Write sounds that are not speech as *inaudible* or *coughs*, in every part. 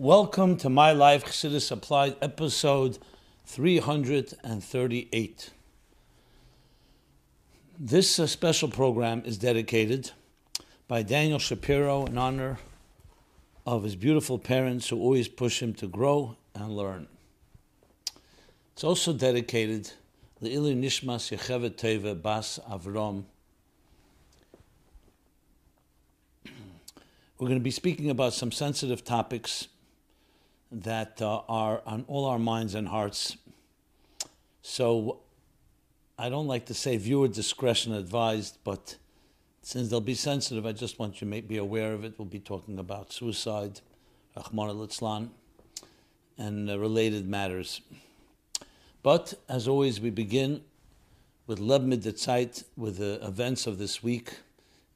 Welcome to My Life Chassidus Applied, episode 338. This uh, special program is dedicated by Daniel Shapiro in honor of his beautiful parents who always push him to grow and learn. It's also dedicated to Ili Nishmas Yechevet Teva Bas Avrom. We're going to be speaking about some sensitive topics that uh, are on all our minds and hearts. So I don't like to say viewer discretion advised, but since they'll be sensitive, I just want you to be aware of it. We'll be talking about suicide, Rahman al and uh, related matters. But as always, we begin with Leb Zeit, with the events of this week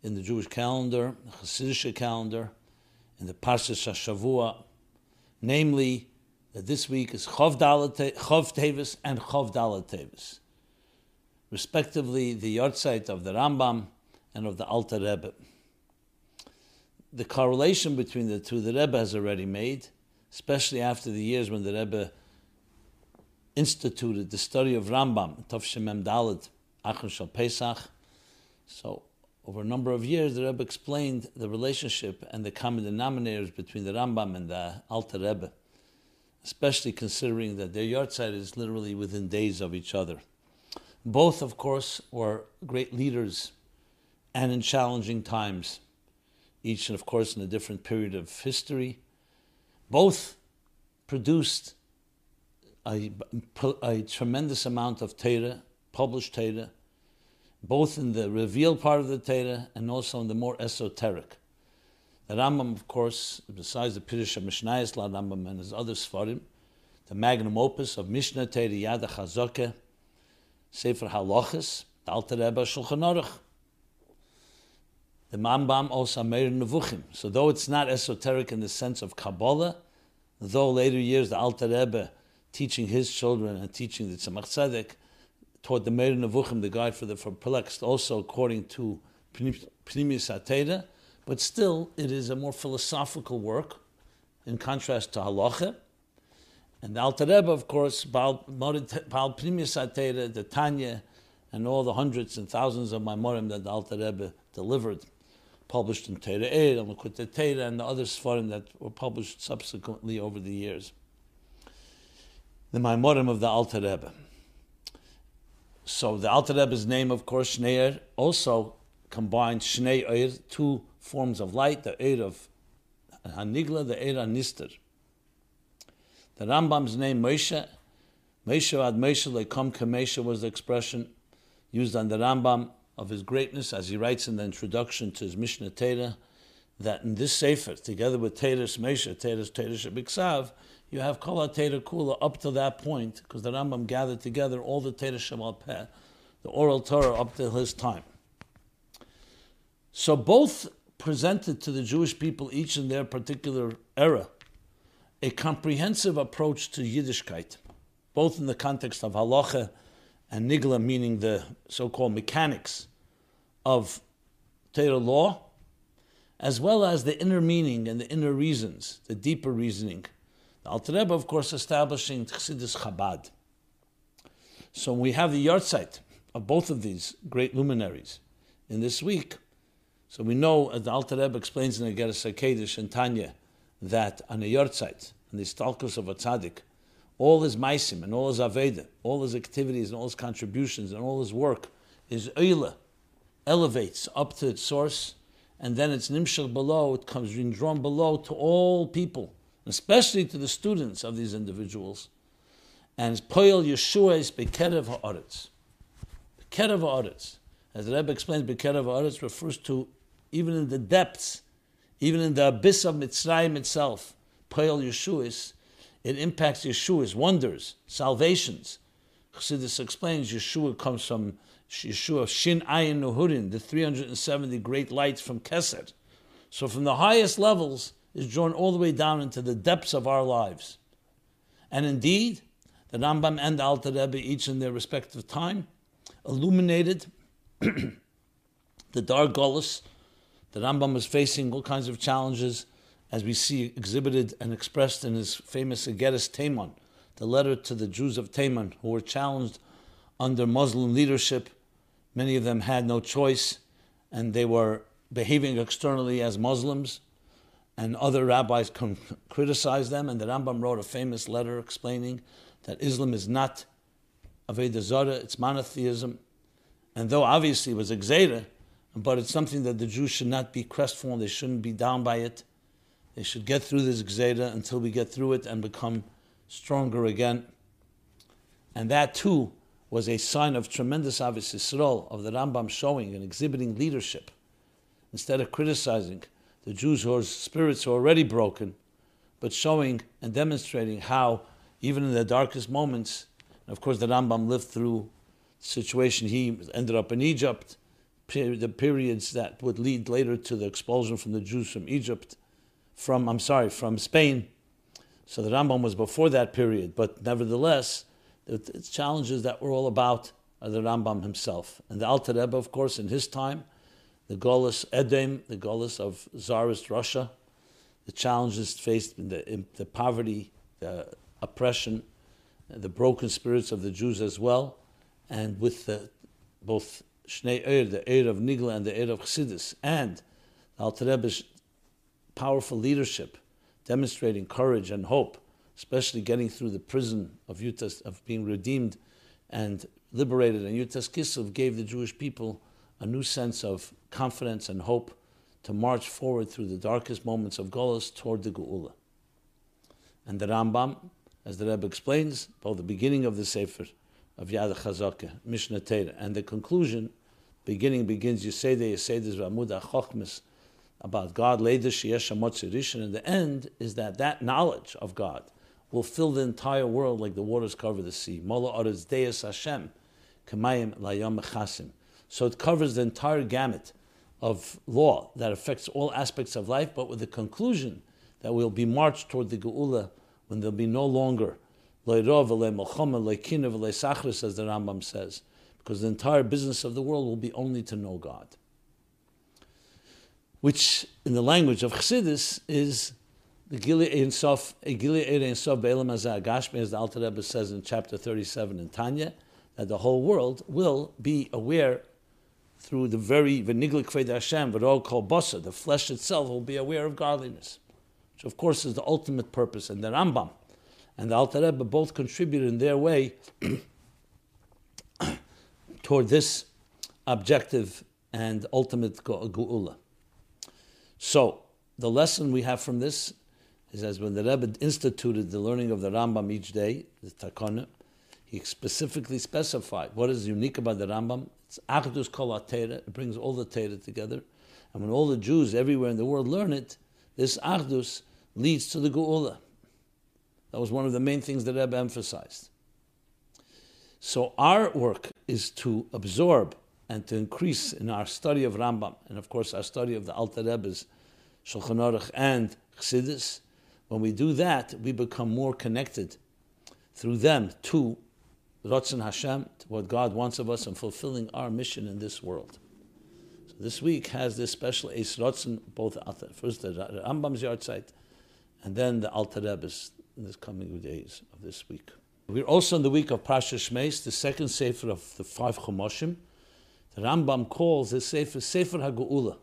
in the Jewish calendar, the Hasidic calendar, in the Parshas Shavua, namely that this week is Chov Tevis and Chov Dalet Tevis, respectively the yahrzeit of the Rambam and of the Alter Rebbe. The correlation between the two the Rebbe has already made, especially after the years when the Rebbe instituted the study of Rambam, Tov Dalet, Achon Shal Pesach. So over a number of years, the Rebbe explained the relationship and the common denominators between the Rambam and the Alter Rebbe, especially considering that their yahrzeit is literally within days of each other. Both, of course, were great leaders and in challenging times, each, and of course, in a different period of history. Both produced a, a tremendous amount of Torah, published Torah, both in the revealed part of the Torah and also in the more esoteric. The Rambam, of course, besides the Pirush of Mishnayos Rambam and his other Sfarim, the magnum opus of Mishnah Torah Yad HaChazokeh, Sefer Halachas, the Alter Rebbe Shulchan Aruch, the Mambam also Meir Nevuchim. So though it's not esoteric in the sense of Kabbalah, though later years the Alter Rebbe teaching his children and teaching the Tzemach Tzedek toward the Meir Nevuchim, the guide for the perplexed, also according to Pnimis Ateda, but still it is a more philosophical work in contrast to Halacha. And the Alter Rebbe, of course, Baal Pnimis Ateda, the Tanya, and all the hundreds and thousands of Maimorim that the Alter Rebbe delivered, published in Torah Ohr, and Likutei Torah, and the other Sfarim that were published subsequently over the years. The Maimorim of the Alter Rebbe. So the Alter Rebbe's name, of course, Shneir, also combines Shnei two forms of light, the Eir of Hanigla, the Eir Anister. The Rambam's name, Moshe, Moshe ad Moshe lekom kamesha was the expression used on the Rambam of his greatness, as he writes in the introduction to his Mishnah Torah, that in this Sefer, together with Teres Moshe, Teres Teres Biksav, you have Kol Teda Kula up to that point, because the Rambam gathered together all the Teda Shemal Peh, the oral Torah up to his time. So both presented to the Jewish people, each in their particular era, a comprehensive approach to Yiddishkeit, both in the context of halacha and nigla, meaning the so-called mechanics of Torah law, as well as the inner meaning and the inner reasons, the deeper reasoning the Alter Rebbe, of course, establishing Chassidus Chabad. So we have the yahrzeit of both of these great luminaries in this week. So we know, as the Alter Rebbe explains in the Geras HaKedesh and Tanya, that on a yahrzeit, on the stalkers of a tzaddik, all his maisim and all his aveda, all his activities and all his contributions and all his work is oila, elevates up to its source, and then it's nimshal below, it comes drawn below to all people especially to the students of these individuals. And Poyel Yeshua is Bekerev Ha'aretz. Bekerev Ha'aretz. As the Rebbe explains, Bekerev Ha'aretz refers to even in the depths, even in the abyss of Mitzrayim itself, Poyel Yeshua's, it impacts Yeshua's wonders, salvations. Chassidus explains Yeshua comes from Yeshua Shin Ayin Nuhurin, the 370 great lights from Keser. So from the highest levels, is drawn all the way down into the depths of our lives. And indeed, the Rambam and the Alter Rebbe, each in their respective time, illuminated *clears throat* the dark gullus. The Rambam was facing all kinds of challenges as we see exhibited and expressed in his famous Ageris Taimon, the letter to the Jews of Taimon who were challenged under Muslim leadership. Many of them had no choice, and they were behaving externally as Muslims, and other rabbis con- criticized them. And the Rambam wrote a famous letter explaining that Islam is not Aveda Zara, it's monotheism. And though obviously it was a Xera, but it's something that the Jews should not be crestfallen, they shouldn't be down by it. They should get through this Xera until we get through it and become stronger again. And that too was a sign of tremendous Avis Yisrael, of the Rambam showing and exhibiting leadership. Instead of criticizing the Jews whose spirits are already broken, but showing and demonstrating how, even in the darkest moments, of course, the Rambam lived through the situation. He ended up in Egypt, the periods that would lead later to the expulsion from the Jews from Egypt, from I'm sorry, from Spain. So the Rambam was before that period, but nevertheless, the, the challenges that were all about are the Rambam himself. And the Alter Rebbe, of course, in his time, the Golis Edom, the Golis of Tsarist Russia, the challenges faced in the, in the poverty, the oppression, the broken spirits of the Jews as well, and with the, both Shnei Eir, the Eir of Nigla and the Eir of Chassidus, and Alter Rebbe's powerful leadership, demonstrating courage and hope, especially getting through the prison of Yutas, of being redeemed and liberated. And Yutas Kislev gave the Jewish people a new sense of confidence and hope to march forward through the darkest moments of Golos toward the Geula. And the Rambam, as the Rebbe explains, both the beginning of the Sefer of Yad Chazaka, Mishnah Torah, and the conclusion, beginning begins Yisede Yisedes Ramud Chochmes about God, Leder Sheyesh Rishon, and the end is that that knowledge of God will fill the entire world like the waters cover the sea. Mola Oretz Deus Hashem, Kamayim Layom Mechasim. So it covers the entire gamut of law that affects all aspects of life, but with the conclusion that we'll be marched toward the Geula when there'll be no longer Leirov, Leimolchoma, Leikinav, Leisachris, as the Rambam says, because the entire business of the world will be only to know God. Which, in the language of Chassidus, is the Gili Ein Sof, a Gili Be'elam Gashmi, as the Alter Rebbe says in chapter 37 in Tanya, that the whole world will be aware through the very Veniglik Kved Hashem, all called Basa, the flesh itself will be aware of godliness which of course is the ultimate purpose. And the Rambam and the Alter Rebbe both contributed in their way *coughs* toward this objective and ultimate geula. So the lesson we have from this is as when the Rebbe instituted the learning of the Rambam each day, the Takana, he specifically specified what is unique about the Rambam. It's Achdus It brings all the Torah together. And when all the Jews everywhere in the world learn it, this Achdus leads to the Geula. That was one of the main things that Rebbe emphasized. So our work is to absorb and to increase in our study of Rambam, and of course our study of the Alter Rebbe's Shulchan Aruch and Chassidus. When we do that, we become more connected through them to Ratzon Hashem, what God wants of us, and fulfilling our mission in this world. So this week has this special Eis Ratzon, both first the Rambam's yahrzeit, and then the Alter Rebbe's in the coming days of this week. We're also in the week of Pasha Shmeis, the second Sefer of the five Chomoshim. The Rambam calls this Sefer Sefer HaGeula.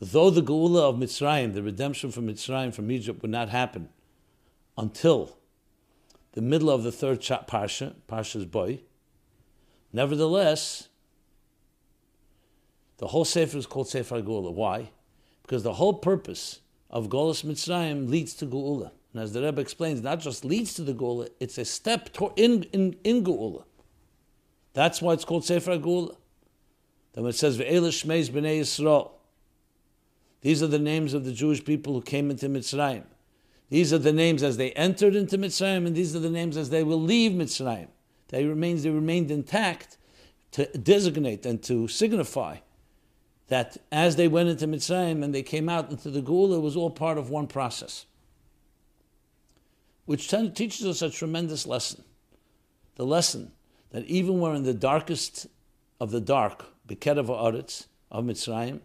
Though the Geula of Mitzrayim, the redemption from Mitzrayim, from Egypt, would not happen until the middle of the third Parsha, Parsha's boy, nevertheless, the whole Sefer is called Sefer HaGeula. Why? Because the whole purpose of Golas Mitzrayim leads to Geula. And as the Rebbe explains, not just leads to the Geula, it's a step in, in, in Geula. That's why it's called Sefer Geula. Then it says, Ve'ela Shmeis B'nei Yisrael. These are the names of the Jewish people who came into Mitzrayim. These are the names as they entered into Mitzrayim, and these are the names as they will leave Mitzrayim. They remains they remained intact to designate and to signify that as they went into Mitzrayim and they came out into the Geula, it was all part of one process, which teaches us a tremendous lesson. The lesson that even when in the darkest of the dark, Bekedav Aretz of Mitzrayim,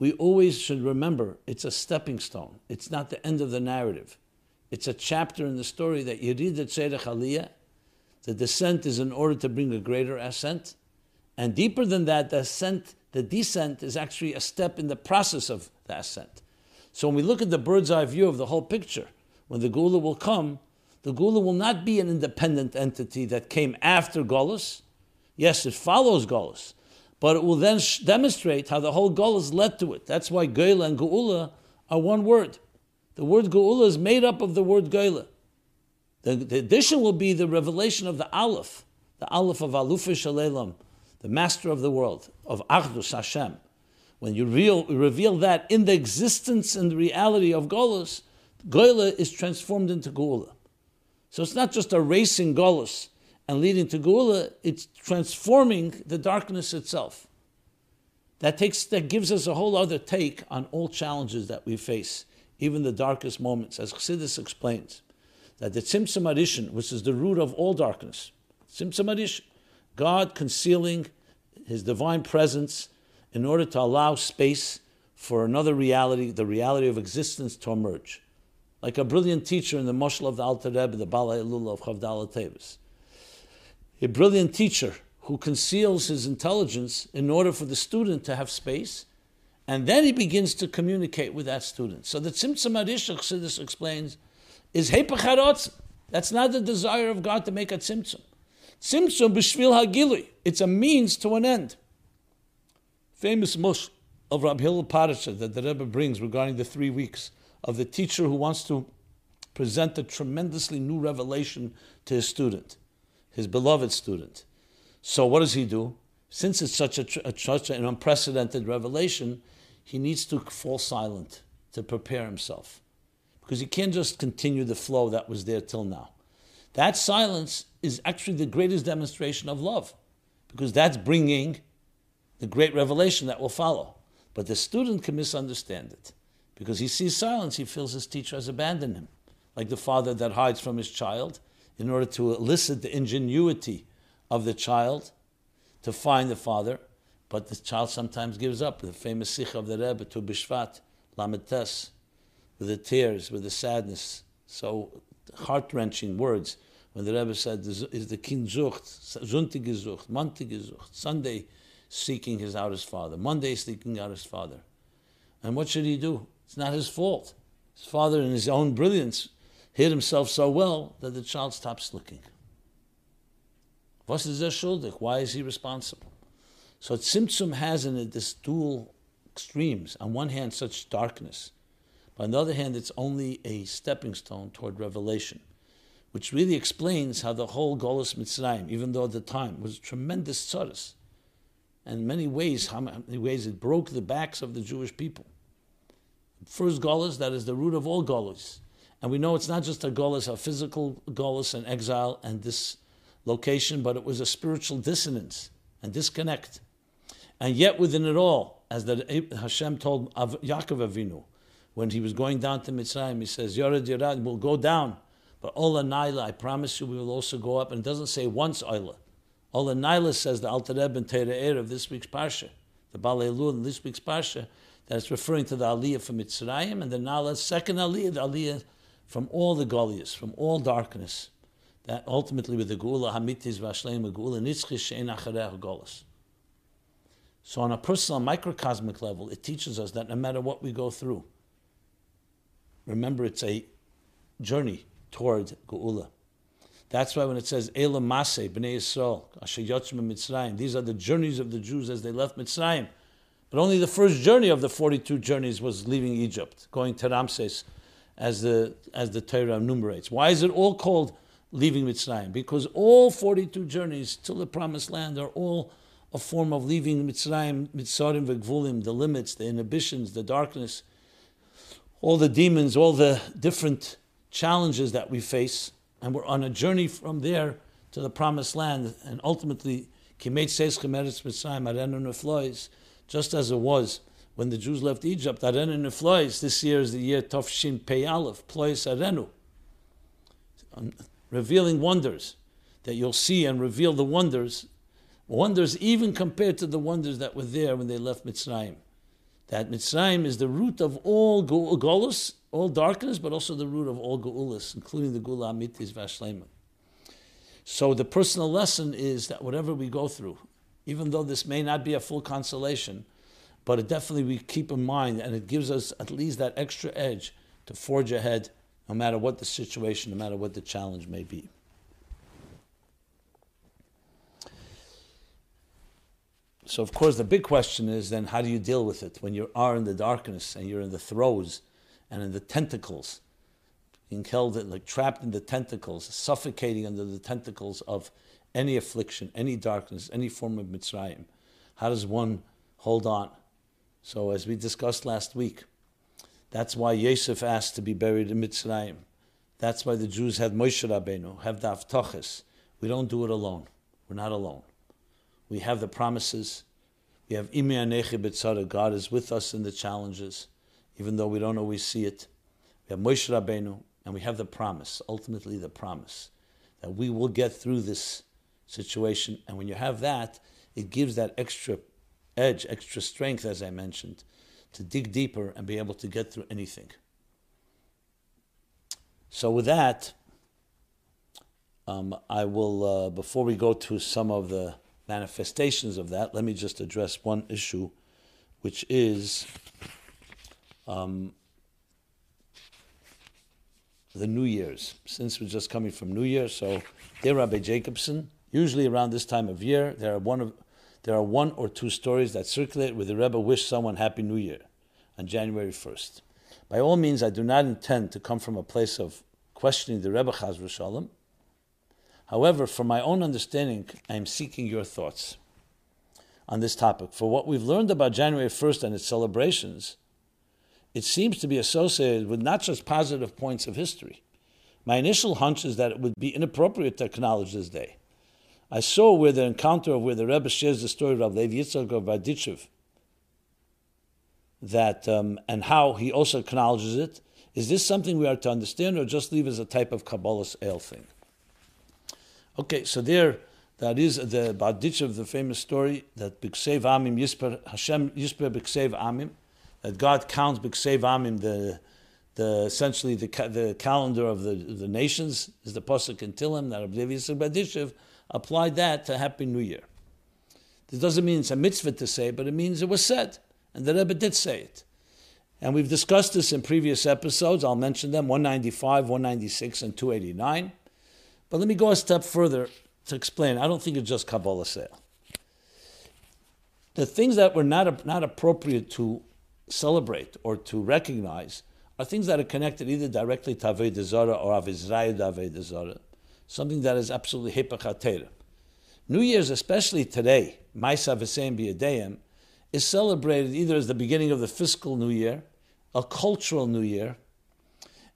we always should remember it's a stepping stone. It's not the end of the narrative. It's a chapter in the story that Yeridat Tzedek Aliyah, the descent is in order to bring a greater ascent. And deeper than that, the ascent, the descent is actually a step in the process of the ascent. So when we look at the bird's eye view of the whole picture, when the Gula will come, the Gula will not be an independent entity that came after Golos. Yes, it follows Golos, but it will then sh- demonstrate how the whole Golos led to it. That's why Geula and Geula are one word. The word Geula is made up of the word Geula. The, the, addition will be the revelation of the Aleph, the Aleph of Alufish Alelam, the master of the world, of Achdus Hashem. When you reveal that in the existence and reality of Golos, Gola is transformed into Geula. So it's not just erasing Golos and leading to Gula, it's transforming the darkness itself. That takes that gives us a whole other take on all challenges that we face, even the darkest moments, as Chassidus explains, that the Tzimtzum Arishin, which is the root of all darkness, Tzimtzum Arishin, God concealing His divine presence in order to allow space for another reality, the reality of existence, to emerge. Like a brilliant teacher in the Moshel of the Alter Rebbe, the Bala Elul of Chavdala Tevis. A brilliant teacher who conceals his intelligence in order for the student to have space, and then he begins to communicate with that student. So the Tzimtzum Arish, this explains, is Hepech That's not the desire of God to make a Tzimtzum. Tzimtzum b'shvil hagilui. It's a means to an end. Famous mush of Rab Hillel Parasha that the Rebbe brings regarding the three weeks of the teacher who wants to present a tremendously new revelation to his student, his beloved student. So what does he do? Since it's such, a, a, such an unprecedented revelation, he needs to fall silent to prepare himself. Because he can't just continue the flow that was there till now. That silence is actually the greatest demonstration of love, because that's bringing the great revelation that will follow. But the student can misunderstand it, because he sees silence, he feels his teacher has abandoned him, like the father that hides from his child in order to elicit the ingenuity of the child to find the father. But the child sometimes gives up. The famous sikh of the Rebbe, to Bishvat, Lametes, with the tears, with the sadness, so heart wrenching words when the Rebbe said, "Is the king zucht, Monday gesucht, Sunday seeking his out his father, Monday seeking out his father." And what should he do? It's not his fault. His father, in his own brilliance, hid himself so well that the child stops looking. Why is he responsible? So Tzimtzum has in it this dual extremes. On one hand, such darkness. But on the other hand, it's only a stepping stone toward revelation which really explains how the whole Golos Mitzrayim, even though at the time was tremendous tzaras, and in many ways, how many ways it broke the backs of the Jewish people. First Golos, that is the root of all Golos. And we know it's not just a Golos, a physical Golos and exile and dislocation, but it was a spiritual dissonance and disconnect. And yet within it all, as the Hashem told Yaakov Avinu, when he was going down to Mitzrayim, he says, Yored Yerad, will go down but Ola Naila, I promise you, we will also go up. And it doesn't say once Ola. Ola Naila says the Alter Rebbe and Tere'er of this week's Parsha, the Balei Elul in this week's Parsha, that it's referring to the Aliyah from Mitzrayim, and the Nala, second Aliyah, the Aliyah from all the Goliaths, from all darkness. That ultimately with the Gula Hamitis Vashleim Gula Nitzchish Shein Acharech Golas. So on a personal microcosmic level, it teaches us that no matter what we go through, remember it's a journey toward Geula. That's why when it says Elam Maseh, Bnei Yisrael, Asher Mitzrayim, these are the journeys of the Jews as they left Mitzrayim. But only the first journey of the 42 journeys was leaving Egypt, going to Ramses, as the, as the Torah enumerates. Why is it all called leaving Mitzrayim? Because all 42 journeys to the Promised Land are all a form of leaving Mitzrayim, Mitzarim Vegvulim, the limits, the inhibitions, the darkness, all the demons, all the different challenges that we face, and we're on a journey from there to the promised land, and ultimately, Kemet Seish Kemeritz Mitzrayim, just as it was when the Jews left Egypt, this year is the year Tofshin Pei Aleph, Plois Arenu, revealing wonders that you'll see and reveal the wonders, wonders even compared to the wonders that were there when they left Mitzrayim. that Mitzrayim is the root of all Golus, all darkness, but also the root of all Geulas, including the Gula Amitis Vashlema. So the personal lesson is that whatever we go through, even though this may not be a full consolation, but it definitely we keep in mind and it gives us at least that extra edge to forge ahead no matter what the situation, no matter what the challenge may be. So, of course, the big question is then how do you deal with it when you are in the darkness and you're in the throes and in the tentacles, being held like trapped in the tentacles, suffocating under the tentacles of any affliction, any darkness, any form of Mitzrayim? How does one hold on? So, as we discussed last week, that's why Yosef asked to be buried in Mitzrayim. That's why the Jews had Moshe Rabbeinu, have the. We don't do it alone. We're not alone. We have the promises. We have Imi Anechi. God is with us in the challenges, even though we don't always see it. We have Moshe Rabbeinu, and we have the promise, ultimately the promise, that we will get through this situation. And when you have that, it gives that extra edge, extra strength, as I mentioned, to dig deeper and be able to get through anything. So, with that, um, I will, uh, before we go to some of the manifestations of that, let me just address one issue, which is um, the New Year's. Since we're just coming from New Year, so dear Rabbi Jacobson, usually around this time of year, there are one of there are one or two stories that circulate where the Rebbe wished someone Happy New Year on January 1st. By all means, I do not intend to come from a place of questioning the Rebbe Chaz Shalom. However, from my own understanding, I am seeking your thoughts on this topic. For what we've learned about January 1st and its celebrations, it seems to be associated with not just positive points of history. My initial hunch is that it would be inappropriate to acknowledge this day. I saw where the encounter of where the Rebbe shares the story of Lev Yitzchak of Berditchev, that um, and how he also acknowledges it. Is this something we are to understand, or just leave as a type of Kabbalah's ale thing? Okay, so there, that is the Berditchev, the famous story that Biksev Amim Yisper Hashem Yisper Biksev Amim, that God counts Biksev Amim the the essentially the the calendar of the the nations is the pasuk in Tilim that Rabbi Yisrael Berditchev applied that to Happy New Year. This doesn't mean it's a mitzvah to say, but it means it was said, and the Rebbe did say it. And we've discussed this in previous episodes. I'll mention them 195, 196, and 289. But let me go a step further to explain. I don't think it's just Kabbalah sale. The things that were not, not appropriate to celebrate or to recognize are things that are connected either directly to Avodah Zarah or Avizraya Avodah Zarah something that is absolutely hipachatera. New Year's, especially today, Maisa V'Seim is celebrated either as the beginning of the fiscal New Year, a cultural New Year,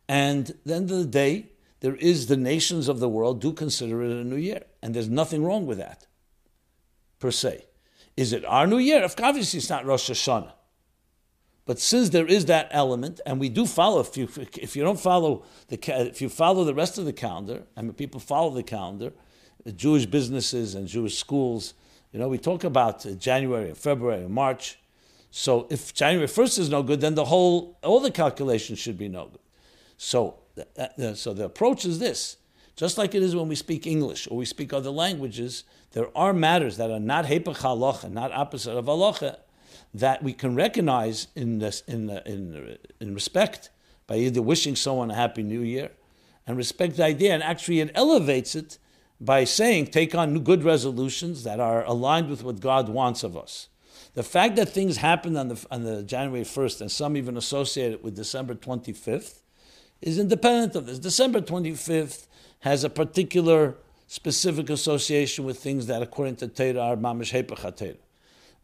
and at the end of the day, there is the nations of the world do consider it a New Year, and there's nothing wrong with that, per se. Is it our New Year? Obviously, it's not Rosh Hashanah. But since there is that element, and we do follow, if you if you don't follow the if you follow the rest of the calendar, I mean, people follow the calendar, the Jewish businesses and Jewish schools. You know, we talk about uh, January, and February, and March. So if January first is no good, then the whole all the calculations should be no good. So uh, uh, so the approach is this: just like it is when we speak English or we speak other languages, there are matters that are not hepech halacha, not opposite of halacha, that we can recognize in, this, in, in, in respect by either wishing someone a happy new year and respect the idea, and actually it elevates it by saying, take on good resolutions that are aligned with what God wants of us. The fact that things happened on the, on the January 1st, and some even associate it with December 25th, is independent of this. December 25th has a particular specific association with things that, according to Torah, are mamish hepech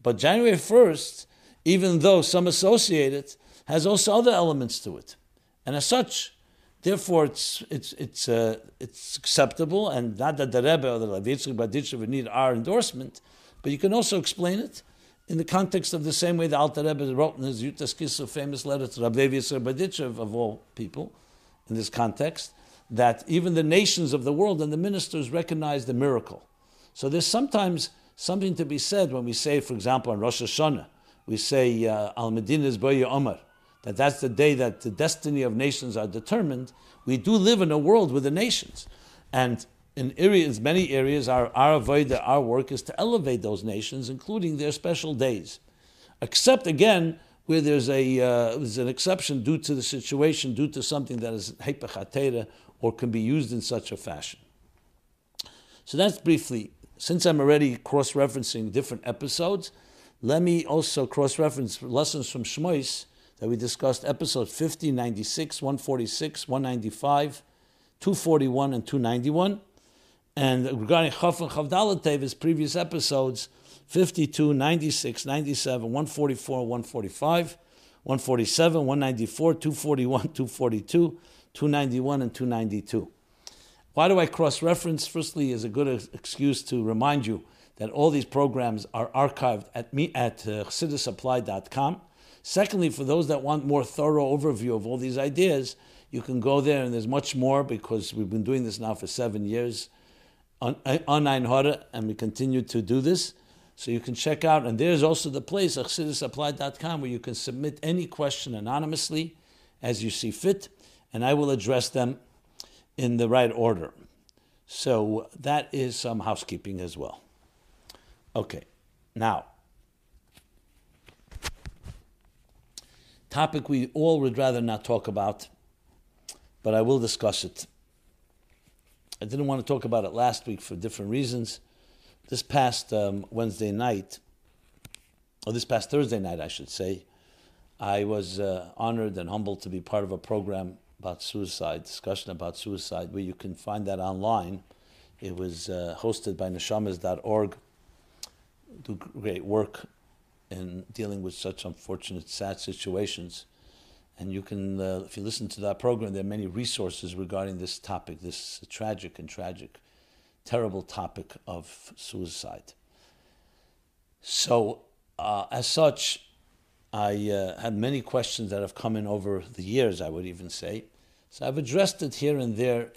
but January 1st, even though some associate it, has also other elements to it. And as such, therefore, it's, it's, it's, uh, it's acceptable, and not that the Rebbe or the Levitzchik Berditchev would need our endorsement, but you can also explain it in the context of the same way the Alter Rebbe wrote in his Yutas Kisu famous letter to Rabbi Yisrael Berditchev, of all people, in this context, that even the nations of the world and the ministers recognize the miracle. So there's sometimes something to be said when we say, for example, on Rosh Hashanah, we say uh, Al Medina's Boya Omar, that that's the day that the destiny of nations are determined. We do live in a world with the nations. And in areas, many areas, our, our avodah, our work is to elevate those nations, including their special days. Except again, where there's a uh, there's an exception due to the situation, due to something that is hepechatera or can be used in such a fashion. So that's briefly. Since I'm already cross-referencing different episodes, let me also cross-reference lessons from Shmois that we discussed, episode 50, 96, 146, 195, 241, and 291. And regarding Chaf and Chavdalatev, his previous episodes, 52, 96, 97, 144, 145, 147, 194, 241, 242, 291, and 292. Why do I cross reference? Firstly, is a good excuse to remind you that all these programs are archived at me at uh, chassidusapplied.com. Secondly, for those that want more thorough overview of all these ideas, you can go there and there's much more because we've been doing this now for seven years on, Ein Hora and we continue to do this. So you can check out, and there's also the place, chassidusapplied.com, where you can submit any question anonymously as you see fit, and I will address them in the right order. So that is some housekeeping as well. Okay, now, topic we all would rather not talk about, but I will discuss it. I didn't want to talk about it last week for different reasons. This past um, Wednesday night, or this past Thursday night, I should say, I was uh, honored and humbled to be part of a program about suicide, discussion about suicide, where you can find that online. It was uh, hosted by neshamas.org, do great work in dealing with such unfortunate, sad situations. And you can, uh, if you listen to that program, there are many resources regarding this topic, this tragic and tragic terrible topic of suicide. So, uh, as such, I uh, had many questions that have come in over the years, I would even say. So I've addressed it here and there.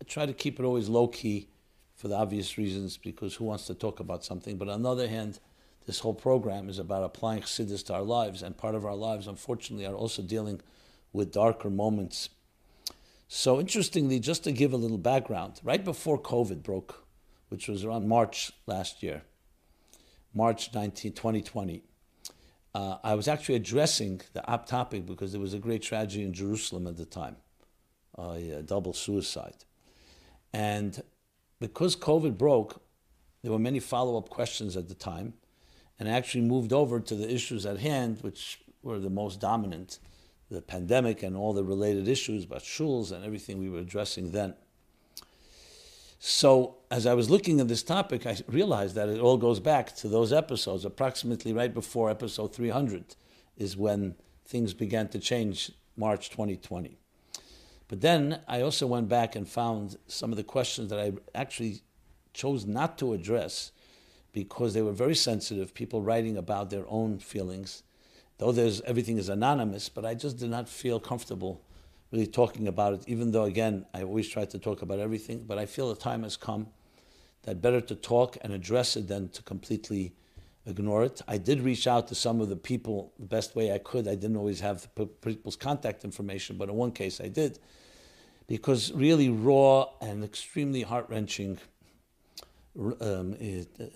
I try to keep it always low key for the obvious reasons, because who wants to talk about something? But on the other hand, this whole program is about applying chassidus to our lives, and part of our lives, unfortunately, are also dealing with darker moments so interestingly, just to give a little background, right before COVID broke, which was around March last year, March 19, 2020, uh, I was actually addressing the app topic because there was a great tragedy in Jerusalem at the time, uh, a double suicide. And because COVID broke, there were many follow-up questions at the time, and I actually moved over to the issues at hand, which were the most dominant, the pandemic and all the related issues about shuls and everything we were addressing then. So, as I was looking at this topic, I realized that it all goes back to those episodes. Approximately right before episode 300 is when things began to change, March 2020. But then I also went back and found some of the questions that I actually chose not to address because they were very sensitive, people writing about their own feelings though there's everything is anonymous, but I just did not feel comfortable really talking about it, even though again I always try to talk about everything, but I feel the time has come that better to talk and address it than to completely ignore it. I did reach out to some of the people the best way I could. I didn't always have people's contact information, but in one case I did, because really raw and extremely heart wrenching um,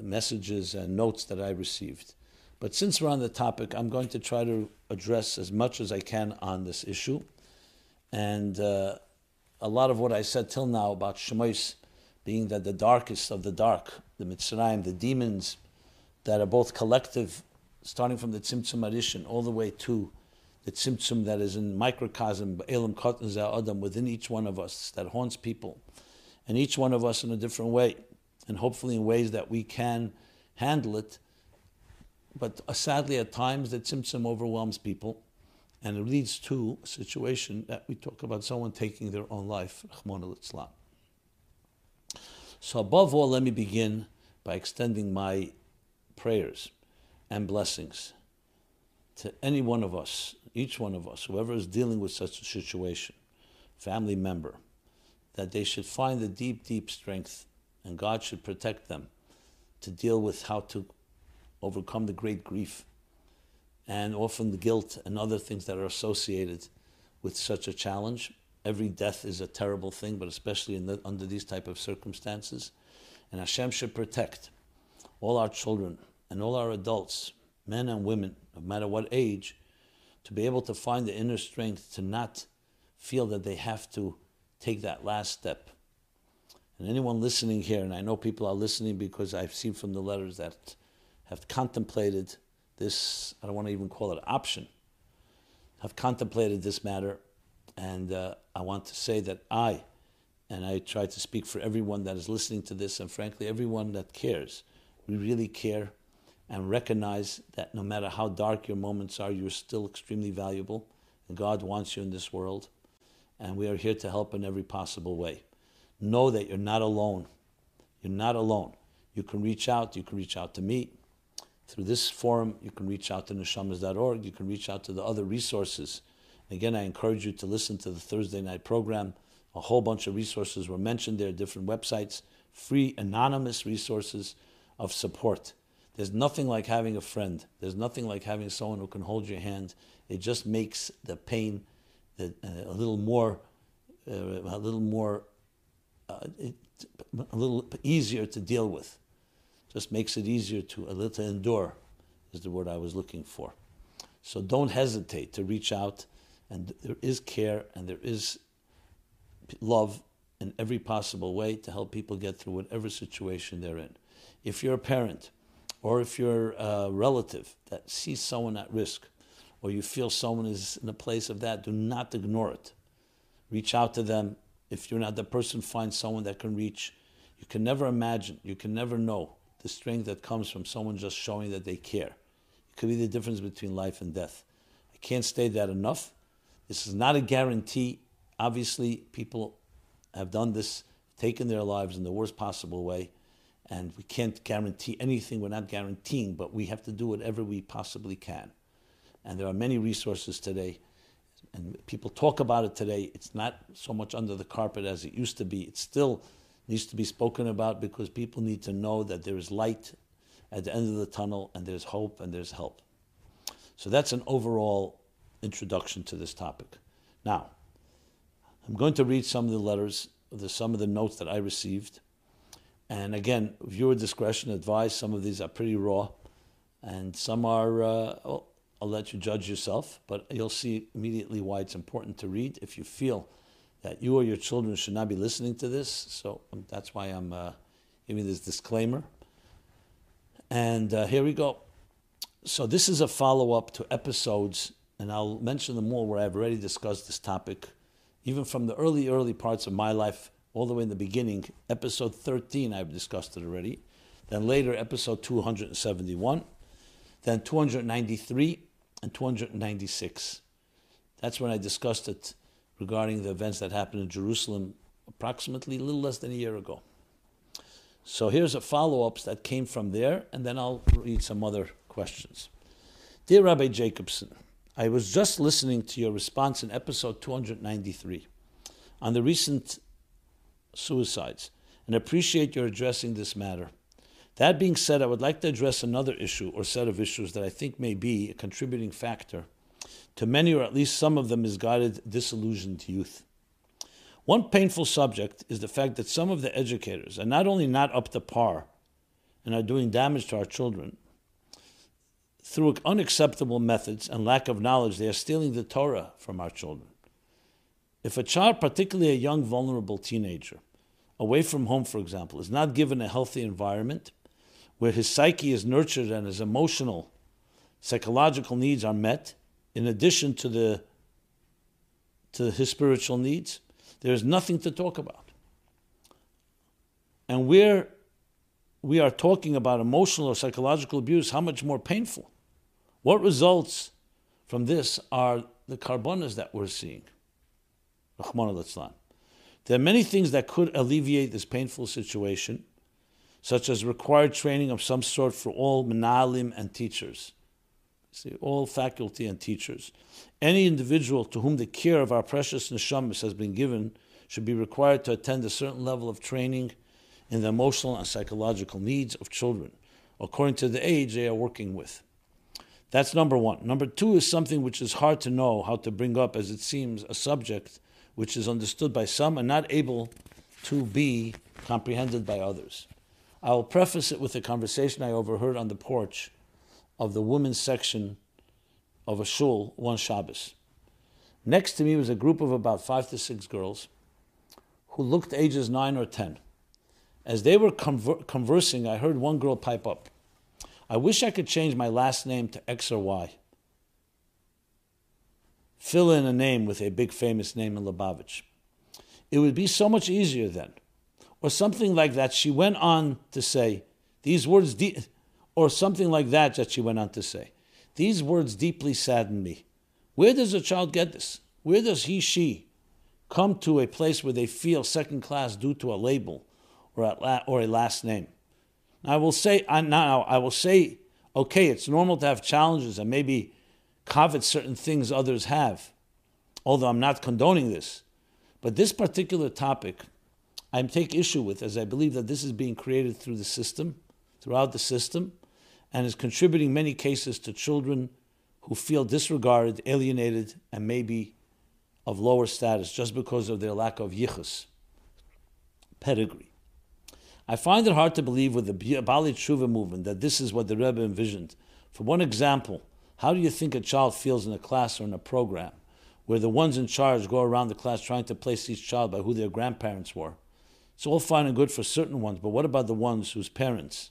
messages and notes that I received. But since we're on the topic, I'm going to try to address as much as I can on this issue. And uh, a lot of what I said till now about Shemais being that the darkest of the dark, the Mitzrayim, the demons that are both collective, starting from the Tzimtzum Arishin all the way to the Tzimtzum that is in microcosm, Elam Katan Adam, within each one of us that haunts people. And each one of us in a different way. And hopefully in ways that we can handle it but uh, sadly, at times, the tzimtzum overwhelms people, and it leads to a situation that we talk about someone taking their own life. So, above all, let me begin by extending my prayers and blessings to any one of us, each one of us, whoever is dealing with such a situation, family member, that they should find the deep, deep strength, and God should protect them to deal with how to overcome the great grief and often the guilt and other things that are associated with such a challenge. Every death is a terrible thing, but especially the, under these type of circumstances. And Hashem should protect all our children and all our adults, men and women, no matter what age, to be able to find the inner strength to not feel that they have to take that last step. And anyone listening here, and I know people are listening because I've seen from the letters that have contemplated this, I don't want to even call it option, have contemplated this matter. And uh, I want to say that I, and I try to speak for everyone that is listening to this, and frankly, everyone that cares, we really care and recognize that no matter how dark your moments are, you're still extremely valuable, and God wants you in this world, and we are here to help in every possible way. Know that you're not alone. You're not alone. You can reach out. You can reach out to me. Through this forum, you can reach out to neshamas.org. You can reach out to the other resources. Again, I encourage you to listen to the Thursday night program. A whole bunch of resources were mentioned there, different websites, free, anonymous resources of support. There's nothing like having a friend. There's nothing like having someone who can hold your hand. It just makes the pain uh, a little more, uh, a little more, uh, a little easier to deal with. Just makes it easier to a little endure, is the word I was looking for. So don't hesitate to reach out, and there is care and there is love in every possible way to help people get through whatever situation they're in. If you're a parent or if you're a relative that sees someone at risk, or you feel someone is in a place of that, do not ignore it. Reach out to them. If you're not the person, find someone that can reach. You can never imagine, you can never know the strength that comes from someone just showing that they care. It could be the difference between life and death. I can't state that enough. This is not a guarantee. Obviously, people have done this, taken their lives in the worst possible way and we can't guarantee anything. We're not guaranteeing, but we have to do whatever we possibly can. And there are many resources today, and people talk about it today. It's not so much under the carpet as it used to be. It's still needs to be spoken about because people need to know that there is light at the end of the tunnel, and there's hope and there's help. So that's an overall introduction to this topic. Now, I'm going to read some of the letters, the, some of the notes that I received and again, viewer discretion advised. Some of these are pretty raw, and some are. Uh, well, I'll let you judge yourself, but you'll see immediately why it's important to read if you feel that you or your children should not be listening to this. So um, that's why I'm uh, giving this disclaimer. And uh, here we go. So this is a follow up to episodes, and I'll mention them all where I've already discussed this topic, even from the early, early parts of my life all the way in the beginning, episode 13, I've discussed it already. Then later, episode 271. Then 293 and 296. That's when I discussed it regarding the events that happened in Jerusalem approximately a little less than a year ago. So here's a follow-ups that came from there, and then I'll read some other questions. Dear Rabbi Jacobson, I was just listening to your response in episode 293 on the recent suicides and appreciate your addressing this matter. That being said, I would like to address another issue or set of issues that I think may be a contributing factor to many or at least some of the misguided, disillusioned youth. One painful subject is the fact that some of the educators are not only not up to par and are doing damage to our children, through unacceptable methods and lack of knowledge, they are stealing the Torah from our children. If a child, particularly a young, vulnerable teenager, away from home, for example, is not given a healthy environment where his psyche is nurtured and his emotional, psychological needs are met, in addition to the to his spiritual needs, there is nothing to talk about. And where we are talking about emotional or psychological abuse, how much more painful? What results from this are the carbonas that we're seeing. There are many things that could alleviate this painful situation, such as required training of some sort for all menalim and teachers. See, all faculty and teachers. Any individual to whom the care of our precious neshamas has been given should be required to attend a certain level of training in the emotional and psychological needs of children, according to the age they are working with. That's number one. Number two is something which is hard to know how to bring up, as it seems, a subject which is understood by some and not able to be comprehended by others. I will preface it with a conversation I overheard on the porch of the women's section of a shul one Shabbos. Next to me was a group of about five to six girls who looked ages nine or ten. As they were conver- conversing, I heard one girl pipe up. I wish I could change my last name to X or Y. Fill in a name with a big famous name in Lubavitch. It would be so much easier then. Or something like that. She went on to say, these words, de- or something like that that she went on to say. These words deeply sadden me. Where does a child get this? Where does he, she come to a place where they feel second class due to a label or a, or a last name? I will say now I will say, okay, it's normal to have challenges and maybe covet certain things others have, although I'm not condoning this. But this particular topic, I take issue with, as I believe that this is being created through the system, throughout the system, and is contributing many cases to children who feel disregarded, alienated, and maybe of lower status just because of their lack of yichus, pedigree. I find it hard to believe with the Bali Tshuva movement that this is what the Rebbe envisioned. For one example, how do you think a child feels in a class or in a program where the ones in charge go around the class trying to place each child by who their grandparents were? It's all fine and good for certain ones, but what about the ones whose parents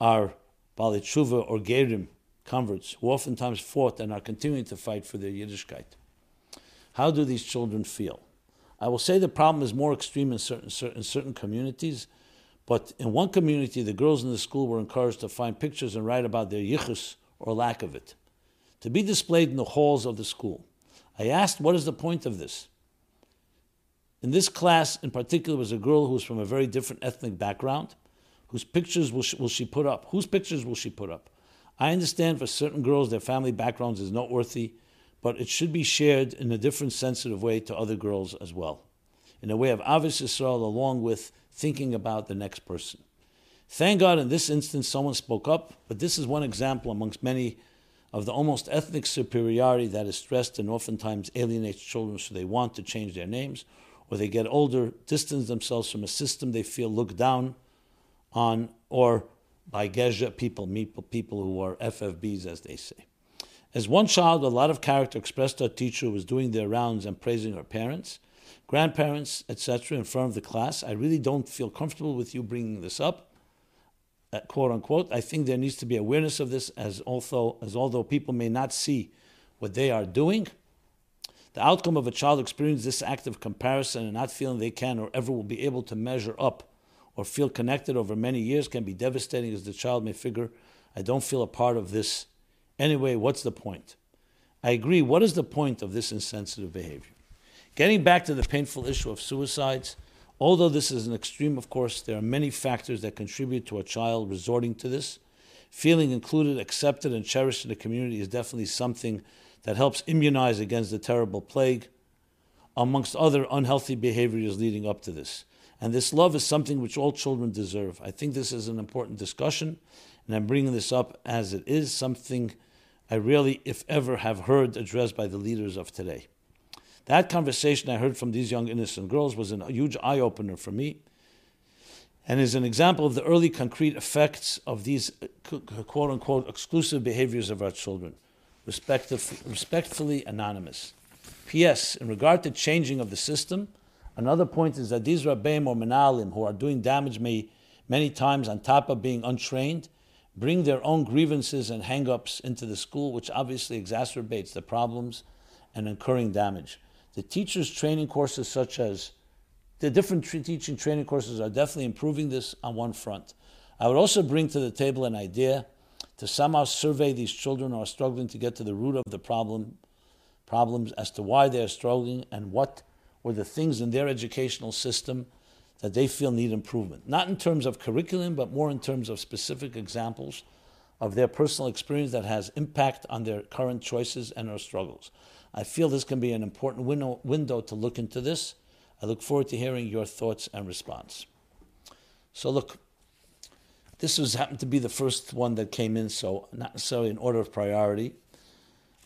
are Bali Tshuva or Gerim, converts, who oftentimes fought and are continuing to fight for their Yiddishkeit? How do these children feel? I will say the problem is more extreme in certain, certain, certain communities, but in one community, the girls in the school were encouraged to find pictures and write about their yichus or lack of it, to be displayed in the halls of the school. I asked, what is the point of this? In this class, in particular, was a girl who was from a very different ethnic background. Whose pictures will she, will she put up? Whose pictures will she put up? I understand for certain girls, their family backgrounds is noteworthy, but it should be shared in a different, sensitive way to other girls as well, in a way of Ahavas Yisrael, along with thinking about the next person. Thank God in this instance someone spoke up, but this is one example amongst many of the almost ethnic superiority that is stressed and oftentimes alienates children so they want to change their names or they get older, distance themselves from a system they feel looked down on, or by Gezha people, people who are FFBs, as they say. As one child a lot of character expressed a teacher was doing their rounds and praising her parents, grandparents, etc., in front of the class. I really don't feel comfortable with you bringing this up, uh, quote unquote. I think there needs to be awareness of this, as although as although people may not see what they are doing. The outcome of a child experiencing this act of comparison and not feeling they can or ever will be able to measure up or feel connected over many years can be devastating as the child may figure, I don't feel a part of this. Anyway, what's the point? I agree. What is the point of this insensitive behavior? Getting back to the painful issue of suicides, although this is an extreme, of course, there are many factors that contribute to a child resorting to this. Feeling included, accepted, and cherished in the community is definitely something that helps immunize against the terrible plague, amongst other unhealthy behaviors leading up to this. And this love is something which all children deserve. I think this is an important discussion, and I'm bringing this up as it is something I rarely, if ever, have heard addressed by the leaders of today. That conversation I heard from these young innocent girls was a huge eye opener for me and is an example of the early concrete effects of these quote unquote exclusive behaviors of our children. respectfully anonymous. P.S. In regard to changing of the system, another point is that these rabbeim or menalim who are doing damage may, many times on top of being untrained, bring their own grievances and hang-ups into the school, which obviously exacerbates the problems and incurring damage. The teachers' training courses, such as the different teaching training courses, are definitely improving this on one front. I would also bring to the table an idea to somehow survey these children who are struggling to get to the root of the problem, problems as to why they are struggling and what were the things in their educational system that they feel need improvement. Not in terms of curriculum, but more in terms of specific examples of their personal experience that has impact on their current choices and their struggles. I feel this can be an important window, window to look into this. I look forward to hearing your thoughts and response. So, look, this was happened to be the first one that came in, so not necessarily in order of priority.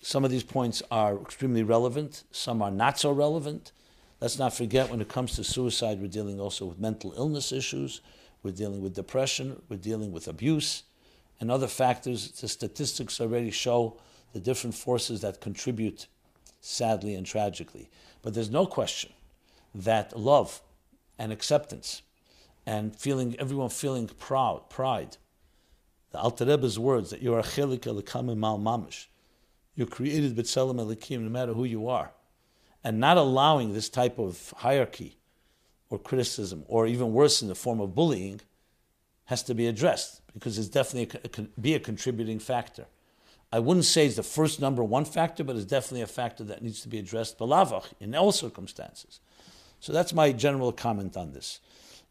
Some of these points are extremely relevant, some are not so relevant. Let's not forget when it comes to suicide, we're dealing also with mental illness issues, we're dealing with depression, we're dealing with abuse, and other factors. The statistics already show the different forces that contribute sadly and tragically. But there's no question that love and acceptance and feeling everyone feeling proud, pride. The Alter Rebbe's words that you are chelik mamish. You're created b'tzelem elokim, no matter who you are, and not allowing this type of hierarchy or criticism, or even worse in the form of bullying, has to be addressed because it's definitely a, be a contributing factor. I wouldn't say it's the first number one factor, but it's definitely a factor that needs to be addressed in all circumstances. So that's my general comment on this.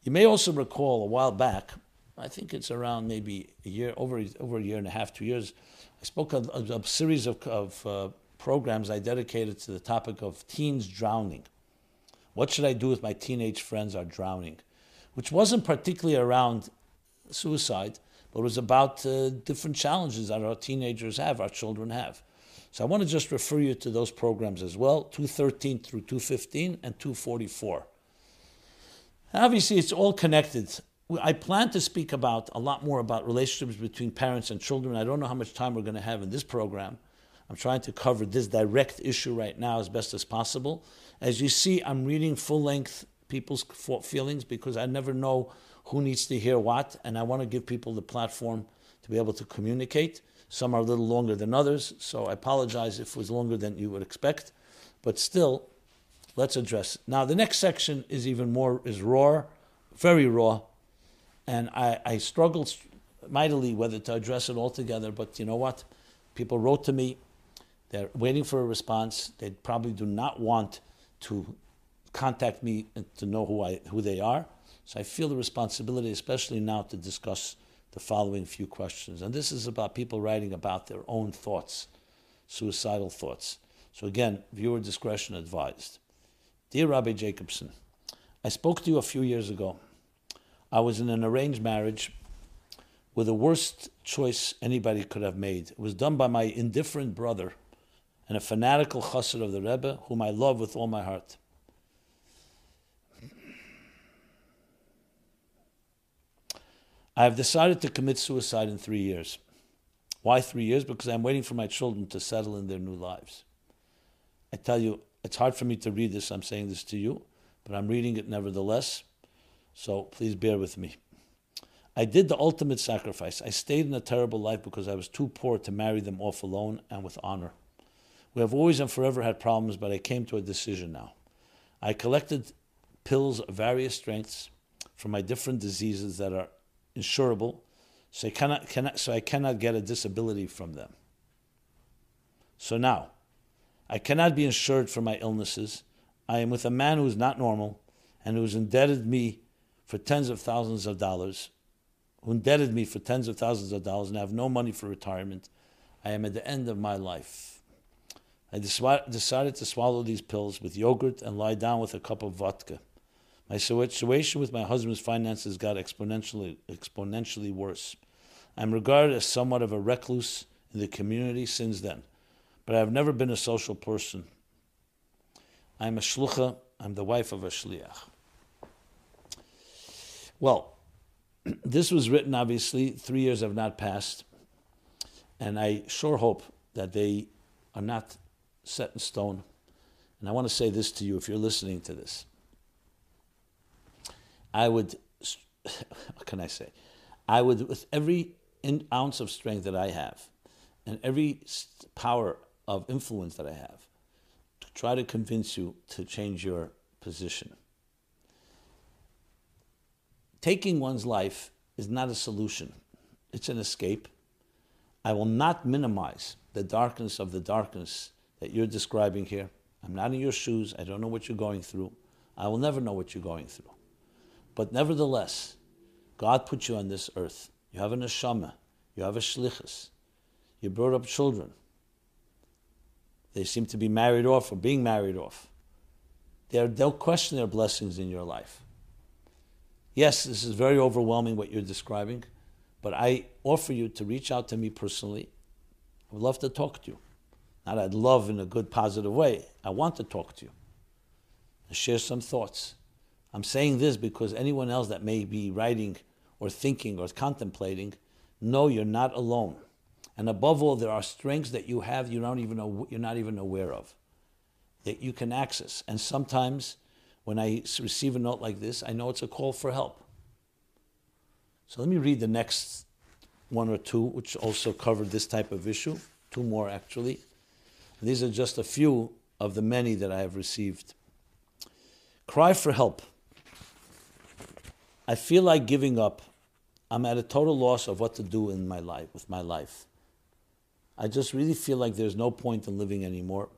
You may also recall a while back, I think it's around maybe a year, over, over a year and a half, two years, I spoke of a, a series of, of uh, programs I dedicated to the topic of teens drowning. What should I do if my teenage friends are drowning? Which wasn't particularly around suicide, but was about uh, different challenges that our teenagers have, our children have. So I want to just refer you to those programs as well 213 through 215 and 244. Obviously, it's all connected. I plan to speak about a lot more about relationships between parents and children. I don't know how much time we're going to have in this program. I'm trying to cover this direct issue right now as best as possible. As you see, I'm reading full length people's feelings because I never know who needs to hear what, and I want to give people the platform to be able to communicate. Some are a little longer than others, so I apologize if it was longer than you would expect, but still, let's address it. Now, the next section is even more is raw, very raw, and I, I struggled mightily whether to address it altogether. But you know what? People wrote to me; they're waiting for a response. They probably do not want to contact me to know who I who they are. So I feel the responsibility, especially now, to discuss the following few questions. And this is about people writing about their own thoughts, suicidal thoughts. So again, viewer discretion advised. Dear Rabbi Jacobson, I spoke to you a few years ago. I was in an arranged marriage with the worst choice anybody could have made. It was done by my indifferent brother and a fanatical chassid of the Rebbe, whom I love with all my heart. I have decided to commit suicide in three years. Why three years? Because I'm waiting for my children to settle in their new lives. I tell you, it's hard for me to read this. I'm saying this to you, but I'm reading it nevertheless. So please bear with me. I did the ultimate sacrifice. I stayed in a terrible life because I was too poor to marry them off alone and with honor. We have always and forever had problems, but I came to a decision now. I collected pills of various strengths for my different diseases that are insurable, so I cannot, cannot, so I cannot get a disability from them. So now, I cannot be insured for my illnesses. I am with a man who is not normal and who has indebted me for tens of thousands of dollars, who indebted me for tens of thousands of dollars, and I have no money for retirement. I am at the end of my life. I decided to swallow these pills with yogurt and lie down with a cup of vodka. My situation with my husband's finances got exponentially, exponentially worse. I'm regarded as somewhat of a recluse in the community since then, but I have never been a social person. I'm a shlucha, I'm the wife of a shliach. Well, *clears throat* this was written, obviously, three years have not passed, and I sure hope that they are not set in stone. And I want to say this to you if you're listening to this. I would, *laughs* what can I say? I would, with every ounce of strength that I have and every power of influence that I have, to try to convince you to change your position. Taking one's life is not a solution, it's an escape. I will not minimize the darkness of the darkness that you're describing here. I'm not in your shoes. I don't know what you're going through. I will never know what you're going through. But nevertheless, God put you on this earth. You have a neshama. You have a shlichus. You brought up children. They seem to be married off or being married off. They're, they'll question their blessings in your life. Yes, this is very overwhelming what you're describing, but I offer you to reach out to me personally. I would love to talk to you. Not I'd love in a good, positive way. I want to talk to you and share some thoughts. I'm saying this because anyone else that may be writing or thinking or contemplating, know you're not alone. And above all, there are strengths that you have you don't even know, you're not even aware of that you can access. And sometimes when I receive a note like this, I know it's a call for help. So let me read the next one or two, which also covered this type of issue, two more actually. These are just a few of the many that I have received. Cry for help. I feel like giving up. I'm at a total loss of what to do in my life with my life. I just really feel like there's no point in living anymore.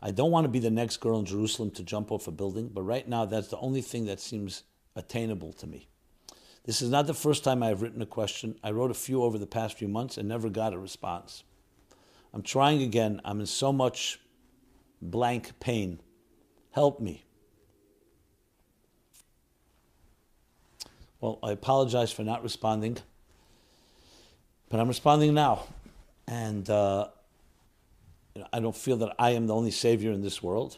I don't want to be the next girl in Jerusalem to jump off a building, but right now that's the only thing that seems attainable to me. This is not the first time I've written a question. I wrote a few over the past few months and never got a response. I'm trying again. I'm in so much blank pain. Help me. Well, I apologize for not responding, but I'm responding now. And uh, I don't feel that I am the only savior in this world,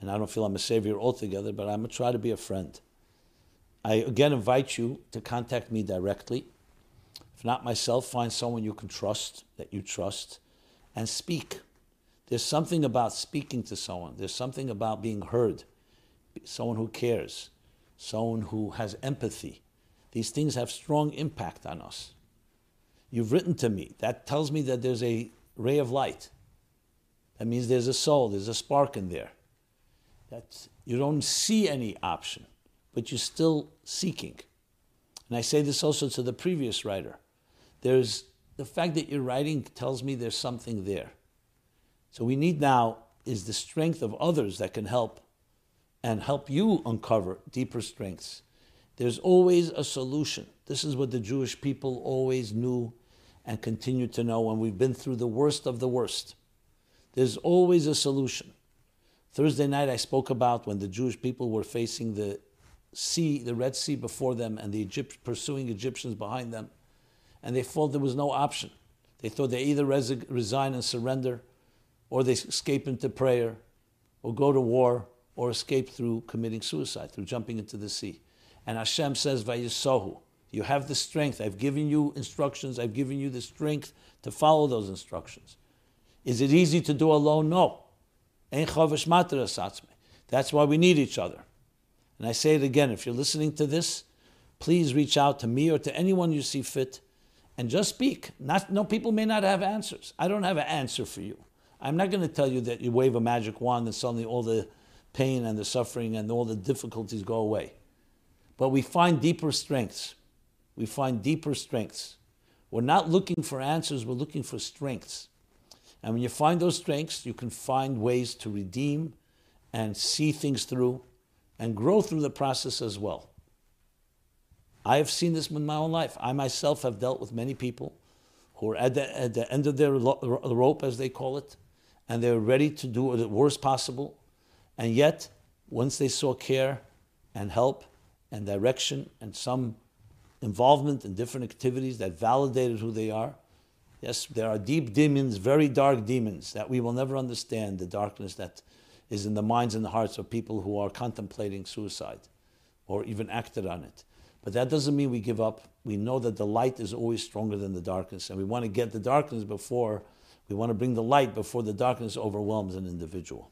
and I don't feel I'm a savior altogether, but I'm going to try to be a friend. I again invite you to contact me directly. If not myself, find someone you can trust, that you trust, and speak. There's something about speaking to someone, there's something about being heard, someone who cares, someone who has empathy. These things have strong impact on us. You've written to me. That tells me that there's a ray of light. That means there's a soul, there's a spark in there. That you don't see any option but you're still seeking. And I say this also to the previous writer. There's the fact that you're writing tells me there's something there. So we need now is the strength of others that can help and help you uncover deeper strengths. There's always a solution. This is what the Jewish people always knew and continue to know when we've been through the worst of the worst. There's always a solution. Thursday night I spoke about when the Jewish people were facing the sea, the Red Sea before them, and the Egypt, pursuing Egyptians behind them, and they thought there was no option. They thought they either resi- resign and surrender, or they escape into prayer, or go to war, or escape through committing suicide, through jumping into the sea. And Hashem says, Vayisohu, you have the strength. I've given you instructions. I've given you the strength to follow those instructions. Is it easy to do alone? No. That's why we need each other. And I say it again if you're listening to this, please reach out to me or to anyone you see fit and just speak. Not, no, people may not have answers. I don't have an answer for you. I'm not going to tell you that you wave a magic wand and suddenly all the pain and the suffering and all the difficulties go away. But we find deeper strengths. We find deeper strengths. We're not looking for answers, we're looking for strengths. And when you find those strengths, you can find ways to redeem and see things through and grow through the process as well. I have seen this in my own life. I myself have dealt with many people who are at the, at the end of their rope, as they call it, and they're ready to do the worst possible. And yet, once they saw care and help and direction and some involvement in different activities that validated who they are, yes, there are deep demons, very dark demons that we will never understand, the darkness that is in the minds and the hearts of people who are contemplating suicide or even acted on it. But that doesn't mean we give up. We know that the light is always stronger than the darkness, and we want to get the darkness before, we want to bring the light before the darkness overwhelms an individual.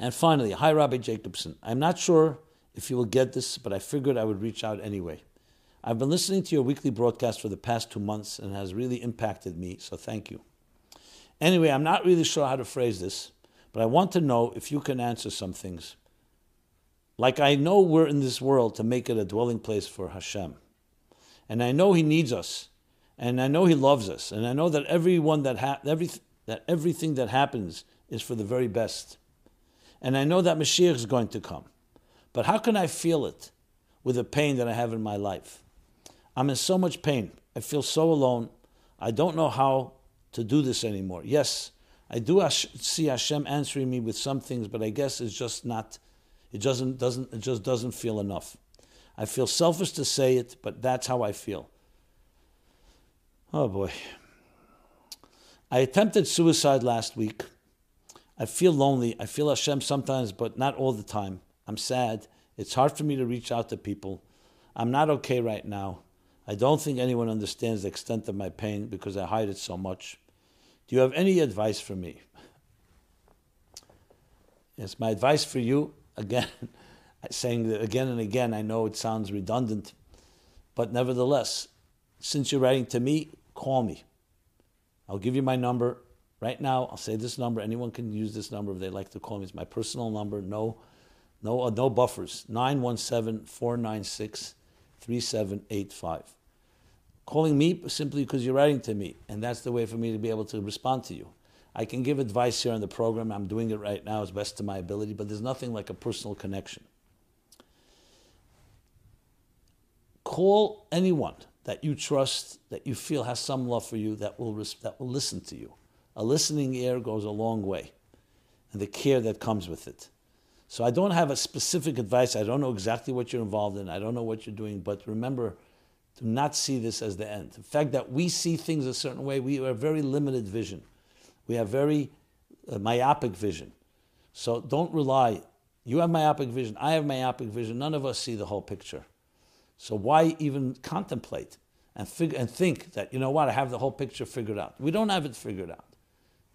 And finally, hi, Rabbi Jacobson. I'm not sure if you will get this, but I figured I would reach out anyway. I've been listening to your weekly broadcast for the past two months and has really impacted me, so thank you. Anyway, I'm not really sure how to phrase this. But I want to know if you can answer some things. Like I know we're in this world to make it a dwelling place for Hashem. And I know He needs us. And I know He loves us. And I know that everyone that ha- every, that everything that happens is for the very best. And I know that Mashiach is going to come. But how can I feel it with the pain that I have in my life? I'm in so much pain. I feel so alone. I don't know how to do this anymore. Yes, I do see Hashem answering me with some things, but I guess it's just not. It doesn't doesn't it just doesn't feel enough. I feel selfish to say it, but that's how I feel. Oh boy. I attempted suicide last week. I feel lonely. I feel Hashem sometimes, but not all the time. I'm sad. It's hard for me to reach out to people. I'm not okay right now. I don't think anyone understands the extent of my pain because I hide it so much. Do you have any advice for me? Yes, my advice for you, again, *laughs* saying that again and again, I know it sounds redundant, but nevertheless, since you're writing to me, call me. I'll give you my number right now. I'll say this number. Anyone can use this number if they like to call me. It's my personal number. No, no, uh, no buffers. 917-496-3785. Calling me simply because you're writing to me, and that's the way for me to be able to respond to you. I can give advice here on the program. I'm doing it right now as best to my ability, but there's nothing like a personal connection. Call anyone that you trust, that you feel has some love for you, that will, that will listen to you. A listening ear goes a long way, and the care that comes with it. So I don't have a specific advice. I don't know exactly what you're involved in. I don't know what you're doing, but remember to not see this as the end. The fact that we see things a certain way, we have a very limited vision. We have very uh, myopic vision. So don't rely. You have myopic vision. I have myopic vision. None of us see the whole picture. So why even contemplate and, figure, and think that, you know what, I have the whole picture figured out? We don't have it figured out.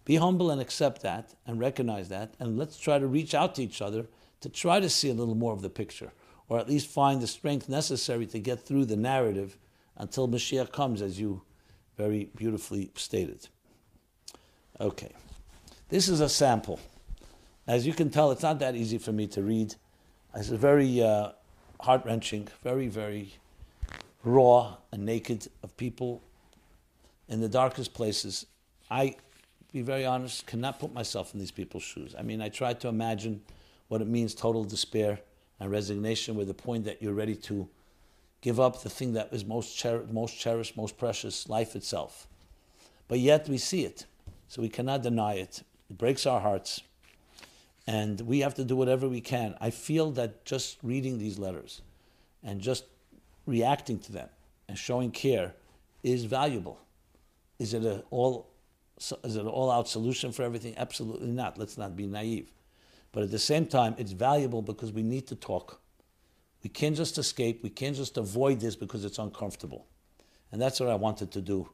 Be humble and accept that and recognize that, and let's try to reach out to each other to try to see a little more of the picture, or at least find the strength necessary to get through the narrative until Mashiach comes, as you very beautifully stated. Okay, this is a sample. As you can tell, it's not that easy for me to read. It's a very uh, heart wrenching, very, very raw and naked of people in the darkest places. I, be very honest, cannot put myself in these people's shoes. I mean, I try to imagine what it means total despair and resignation, with the point that you're ready to give up the thing that is most, cher- most cherished, most precious, life itself. But yet we see it, so we cannot deny it. It breaks our hearts and we have to do whatever we can. I feel that just reading these letters and just reacting to them and showing care is valuable. Is it a all is it an all-out solution for everything? Absolutely not. Let's not be naive. But at the same time, it's valuable because we need to talk. We can't just escape. We can't just avoid this because it's uncomfortable. And that's what I wanted to do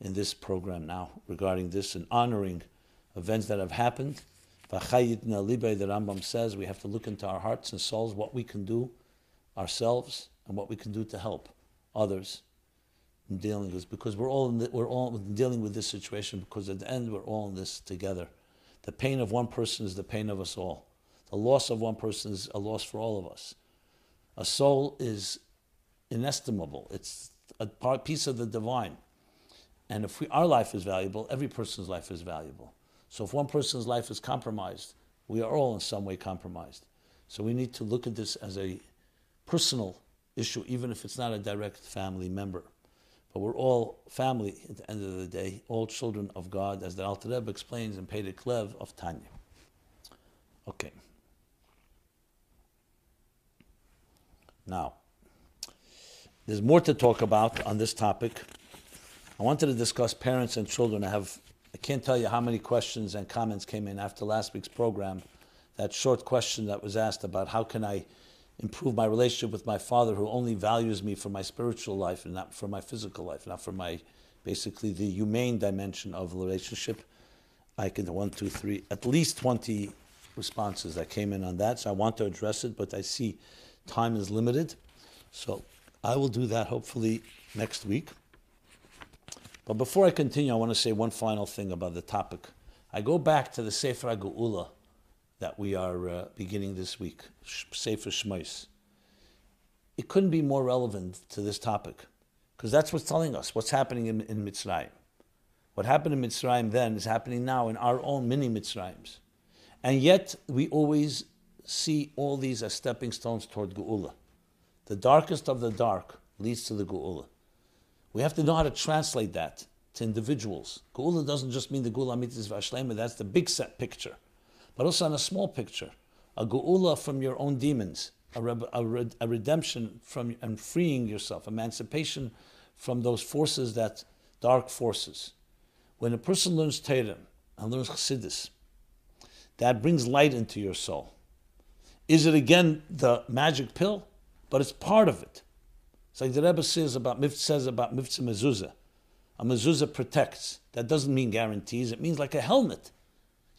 in this program now regarding this and honoring events that have happened the Rambam says we have to look into our hearts and souls, what we can do ourselves and what we can do to help others in dealing with this. Because we're all, the, we're all dealing with this situation because at the end we're all in this together. The pain of one person is the pain of us all. The loss of one person is a loss for all of us. A soul is inestimable. It's a part, piece of the divine. And if we, our life is valuable, every person's life is valuable. So if one person's life is compromised, we are all in some way compromised. So we need to look at this as a personal issue, even if it's not a direct family member. But we're all family at the end of the day, all children of God, as the Alter Rebbe explains in Perek Lev of Tanya. Okay. Now, there's more to talk about on this topic. I wanted to discuss parents and children. I have I can't tell you how many questions and comments came in after last week's program. That short question that was asked about how can I improve my relationship with my father who only values me for my spiritual life and not for my physical life, not for my basically the humane dimension of the relationship. I can one, two, three, at least twenty responses that came in on that. So I want to address it, but I see time is limited. So I will do that hopefully next week. But before I continue, I want to say one final thing about the topic. I go back to the Sefer HaGeula that we are uh, beginning this week, Sefer Shmos. It couldn't be more relevant to this topic, because that's what's telling us what's happening in, in Mitzrayim. What happened in Mitzrayim then is happening now in our own mini Mitzrayims. And yet, we always see all these as stepping stones toward Geula. The darkest of the dark leads to the Geula. We have to know how to translate that to individuals. Geula doesn't just mean the Geula Amitis Vashlema, that's the big set picture. But also on a small picture, a Geula from your own demons, a, a, a redemption from and freeing yourself, emancipation from those forces that dark forces. When a person learns Torah and learns Chassidus, that brings light into your soul. Is it again the magic pill? But it's part of it. Like the Rebbe says about says about mitzvah mezuzah. A mezuzah protects. That doesn't mean guarantees. It means like a helmet.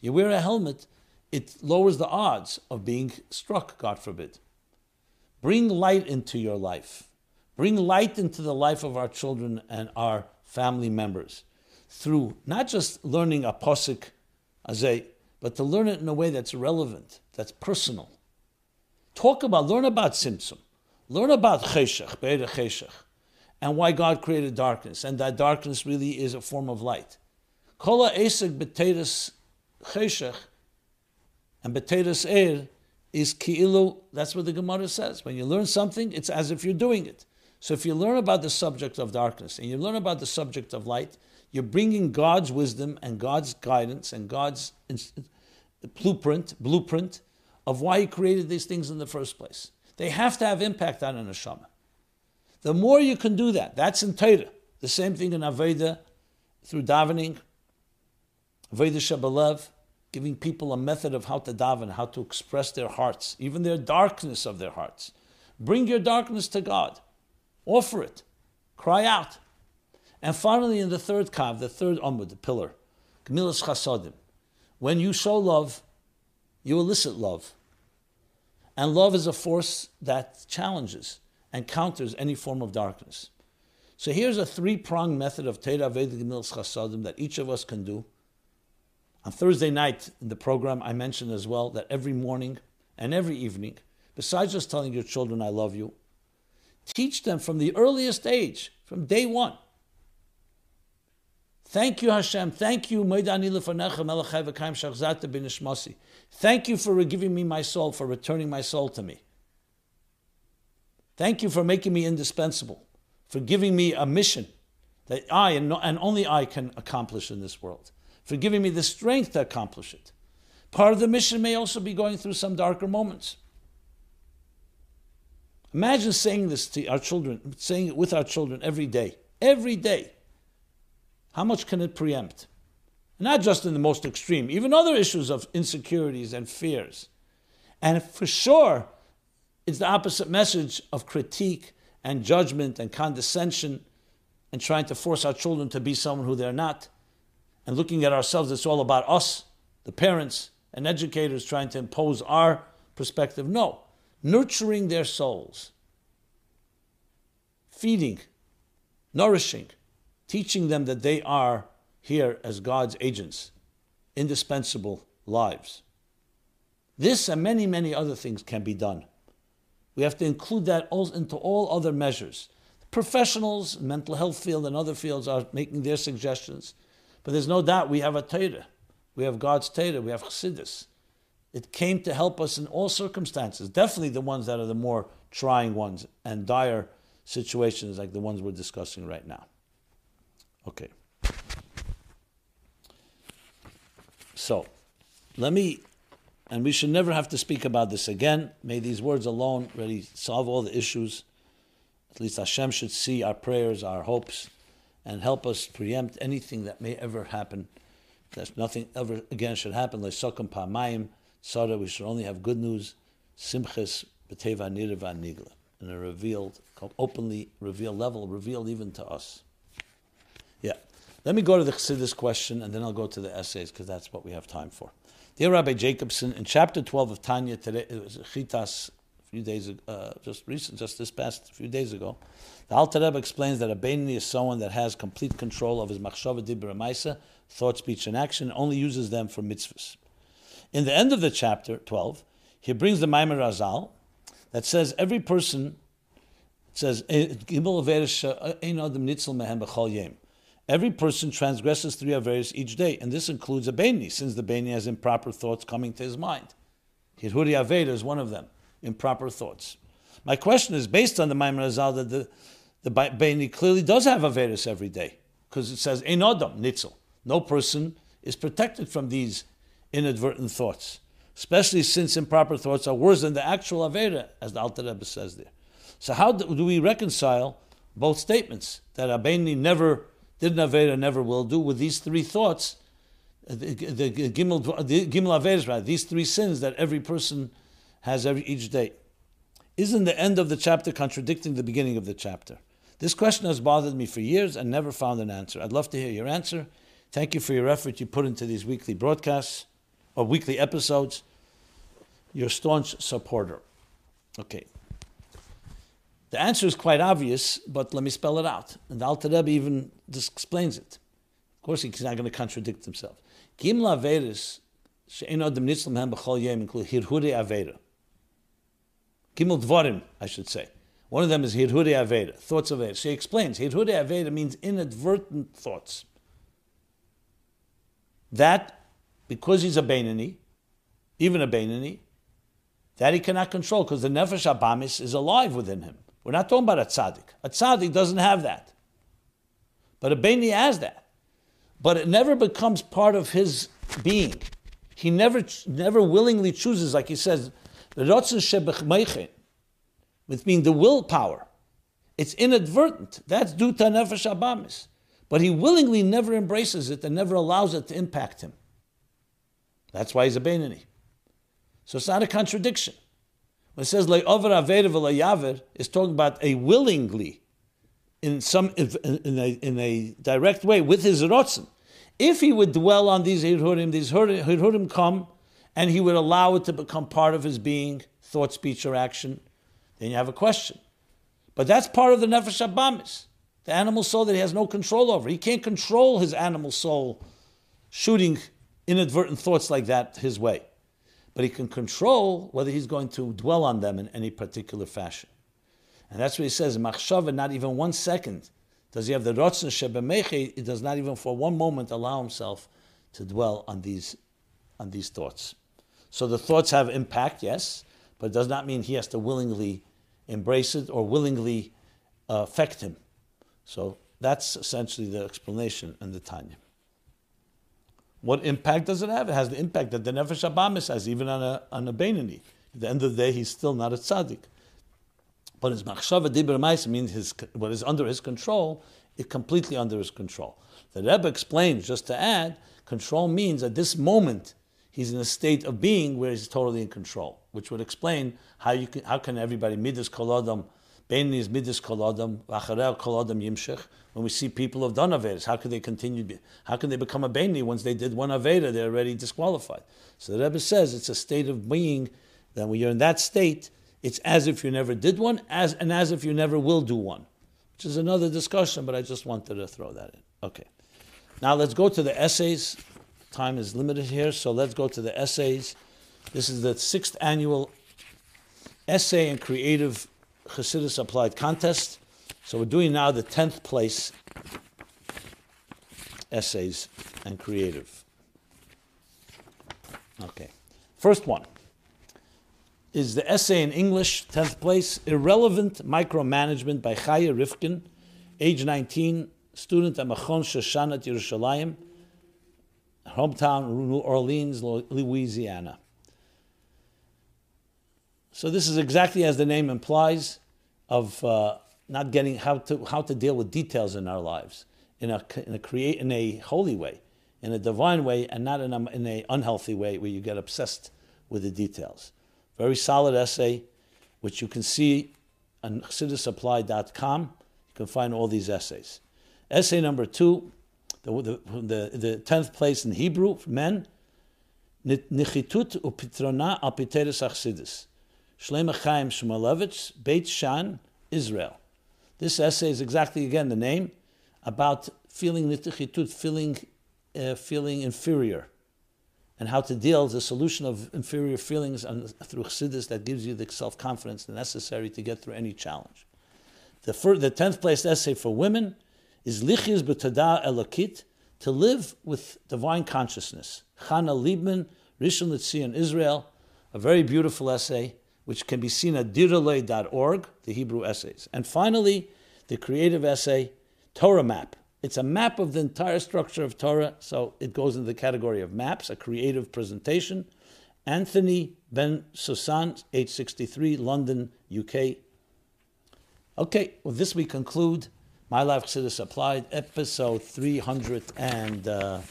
You wear a helmet, it lowers the odds of being struck, God forbid. Bring light into your life. Bring light into the life of our children and our family members through not just learning a posik, azay, but to learn it in a way that's relevant, that's personal. Talk about, learn about Tzimtzum. Learn about Cheshach, Be'er Cheshach, and why God created darkness, and that darkness really is a form of light. Kola Esek B'Teres Cheshach and B'Teres Er is Ki'ilu, that's what the Gemara says. When you learn something, it's as if you're doing it. So if you learn about the subject of darkness and you learn about the subject of light, you're bringing God's wisdom and God's guidance and God's blueprint, blueprint of why He created these things in the first place. They have to have impact on a neshama. The more you can do that, that's in Torah. The same thing in Aveda, through davening, Aveda Shabalev, giving people a method of how to daven, how to express their hearts, even their darkness of their hearts. Bring your darkness to God. Offer it. Cry out. And finally, in the third kav, the third amud, the pillar, Gemilas Chasadim. When you show love, you elicit love. And love is a force that challenges and counters any form of darkness. So here's a three-pronged method of Teda Veda Gemilas Chasadim that each of us can do. On Thursday night in the program, I mentioned as well that every morning and every evening, besides just telling your children I love you, teach them from the earliest age, from day one, Thank you, Hashem. Thank you. Thank you for giving me my soul, for returning my soul to me. Thank you for making me indispensable, for giving me a mission that I and, and only I can accomplish in this world, for giving me the strength to accomplish it. Part of the mission may also be going through some darker moments. Imagine saying this to our children, saying it with our children every day. Every day. How much can it preempt? Not just in the most extreme, even other issues of insecurities and fears. And for sure, it's the opposite message of critique and judgment and condescension and trying to force our children to be someone who they're not. And looking at ourselves, it's all about us, the parents and educators trying to impose our perspective. No, nurturing their souls, feeding, nourishing, teaching them that they are here as God's agents, indispensable lives. This and many, many other things can be done. We have to include that into all other measures. Professionals, mental health field, and other fields are making their suggestions. But there's no doubt we have a Torah. We have God's Torah. We have Chassidus. It came to help us in all circumstances, definitely the ones that are the more trying ones and dire situations like the ones we're discussing right now. Okay. So, let me, and we should never have to speak about this again. May these words alone really solve all the issues. At least Hashem should see our prayers, our hopes, and help us preempt anything that may ever happen. That nothing ever again should happen. Le'sokam pamayim tzara. We should only have good news. Simches b'teva nirva nigla. In a revealed, openly revealed level, revealed even to us. Let me go to the Chassidus question and then I'll go to the essays because that's what we have time for. Dear Rabbi Jacobson, in chapter 12 of Tanya, today, it was Chitas a few days ago, uh, just recent, just this past few days ago, the Alter Rebbe explains that a Beinoni is someone that has complete control of his machshava dibra maisa, thought, speech, and action, and only uses them for mitzvahs. In the end of the chapter 12, he brings the Maimar Razal that says every person says, eh, eh, eh, Every person transgresses three Averis each day, and this includes a Beinoni, since the Beinoni has improper thoughts coming to his mind. Hirhuri Aveda is one of them, improper thoughts. My question is based on the Maimon Azal that the, the Beinoni clearly does have Averis every day, because it says, Ein Adam, Nitzel. No person is protected from these inadvertent thoughts, especially since improper thoughts are worse than the actual Avera, as the Alter Rebbe says there. So, how do we reconcile both statements that a Beinoni didn't Avera, never will do, with these three thoughts, uh, the, the, the Gimel, the Gimel these three sins that every person has every each day. Isn't the end of the chapter contradicting the beginning of the chapter? This question has bothered me for years and never found an answer. I'd love to hear your answer. Thank you for your effort you put into these weekly broadcasts or weekly episodes. Your staunch supporter. Okay. The answer is quite obvious, but let me spell it out. And the Alter Rebbe even explains it. Of course, he's not going to contradict himself. Gim laveris she'en adam nitzlam hem b'chol yem include avera. Gimel dvarim, I should say. One of them is hirhure avera, thoughts of avera. She explains hirhure avera means inadvertent thoughts. That, because he's a Beinoni, even a Beinoni, that he cannot control because the Nefesh HaBahamis is alive within him. We're not talking about a tzaddik. A tzaddik doesn't have that. But a Baini has that. But it never becomes part of his being. He never, never willingly chooses, like he says, the rotsu shebechmaychin, with being the willpower. It's inadvertent. That's due to Nefesh HaBahamis. But he willingly never embraces it and never allows it to impact him. That's why he's a Beinoni. So it's not a contradiction. When it says le'over aver v'le'yaver, it's talking about a willingly, in some in a, in a direct way with his rotzen. If he would dwell on these hirhurim, these hirhurim come, and he would allow it to become part of his being, thought, speech, or action, then you have a question. But that's part of the nefesh habahamis, the animal soul that he has no control over. He can't control his animal soul shooting inadvertent thoughts like that his way but he can control whether he's going to dwell on them in any particular fashion. And that's what he says, machshava, not even one second does he have the rotzen shebemeche, he does not even for one moment allow himself to dwell on these, on these thoughts. So the thoughts have impact, yes, but it does not mean he has to willingly embrace it or willingly uh, affect him. So that's essentially the explanation in the Tanya. What impact does it have? It has the impact that the Nefesh HaBahamis has, even on a, on a Beinoni. At the end of the day, he's still not a tzaddik. But his machshava dibur ma'is means his, what is under his control is completely under his control. The Rebbe explains, just to add, control means at this moment he's in a state of being where he's totally in control, which would explain how you can, how can everybody midas kolodam When we see people have done avedas, how can they continue? How can they become a beini once they did one aveda? They're already disqualified. So the Rebbe says it's a state of being that when you're in that state, it's as if you never did one, as and as if you never will do one, which is another discussion. But I just wanted to throw that in. Okay. Now let's go to the essays. Time is limited here, so let's go to the essays. This is the sixth annual essay and creative Chassidus Applied Contest. So we're doing now the 10th place essays and creative. Okay. First one is the essay in English, 10th place, Irrelevant Micromanagement by Chaya Rifkin, age 19, student at Machon Shoshanat Yerushalayim, hometown New Orleans, Louisiana. So this is exactly as the name implies of uh, not getting how to how to deal with details in our lives in a in a create in a holy way, in a divine way, and not in a in a unhealthy way where you get obsessed with the details. Very solid essay, which you can see on chassidusapplied.com. You can find all these essays. Essay number two, the the the tenth place in Hebrew men. Nichitut upitrona al piteres achsidis. Shlema Chaim Shmulevitz, Beit She'an, Israel. This essay is exactly again the name about feeling nitichitut, feeling, uh, feeling inferior, and how to deal the solution of inferior feelings and through chassidus that gives you the self confidence necessary to get through any challenge. The first, the tenth place essay for women is lichiz b'tada elokit, to live with divine consciousness. Chana Liebman, Rishon LeZion, Israel, a very beautiful essay which can be seen at diralei.org, the Hebrew essays. And finally, the creative essay, Torah Map. It's a map of the entire structure of Torah, so it goes into the category of maps, a creative presentation. Anthony Ben Susan, age 63, London, UK. Okay, with this we conclude My Life Chassidus Applied, episode 338. Uh,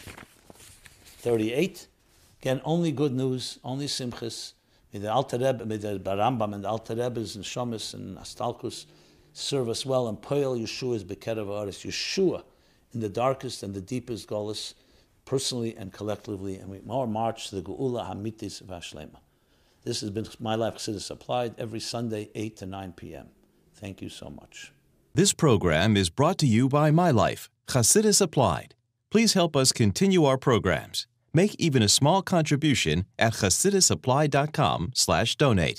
Again, only good news, only simchas. The Alter Rebbe, may the Barambam and the Alter Rebbe's and Shomis and Astalkus serve us well. And Poel Yeshua is Bekerev Aris. Yeshua in the darkest and the deepest Golis, personally and collectively. And we more march to the Geula Hamitis Vashlema. This has been My Life Chassidus Applied every Sunday, 8 to 9 p.m. Thank you so much. This program is brought to you by My Life, Chassidus Applied. Please help us continue our programs. Make even a small contribution at chassidusapplied.com slash donate.